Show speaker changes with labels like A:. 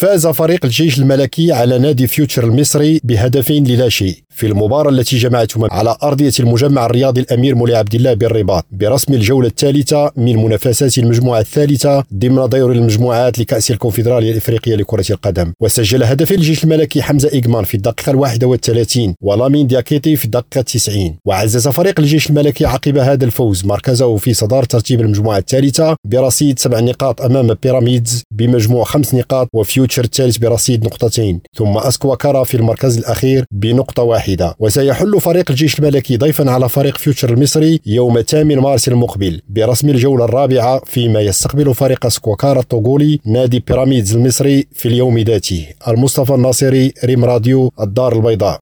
A: فاز فريق الجيش الملكي على نادي فيوتشر المصري بهدفين للا شيء. في المباراة التي جمعتهم على أرضية المجمع الرياضي الأمير مولاي عبد الله بالرباط برسم الجولة الثالثة من منافسات المجموعة الثالثة ضمن دور المجموعات لكأس الكونفدرالية الإفريقية لكرة القدم. وسجل هدفين الجيش الملكي حمزة إيغمان في الدقيقة الواحدة والثلاثين ولامين دياكيتي في الدقيقة 90 وعزز فريق الجيش الملكي عقب هذا الفوز مركزه في صدارة ترتيب المجموعة الثالثة برصيد سبع نقاط أمام بيراميدز بمجموع خمس نقاط وفيوتشر الثالث برصيد نقطتين ثم أسكواكارا في المركز الأخير بنقطة واحدة. وسيحل فريق الجيش الملكي ضيفا على فريق فيوتشر المصري يوم 8 مارس المقبل برسم الجولة الرابعة فيما يستقبل فريق أسكواكارا الطوغولي نادي بيراميدز المصري في اليوم ذاته. المصطفى الناصري ريم راديو الدار البيضاء.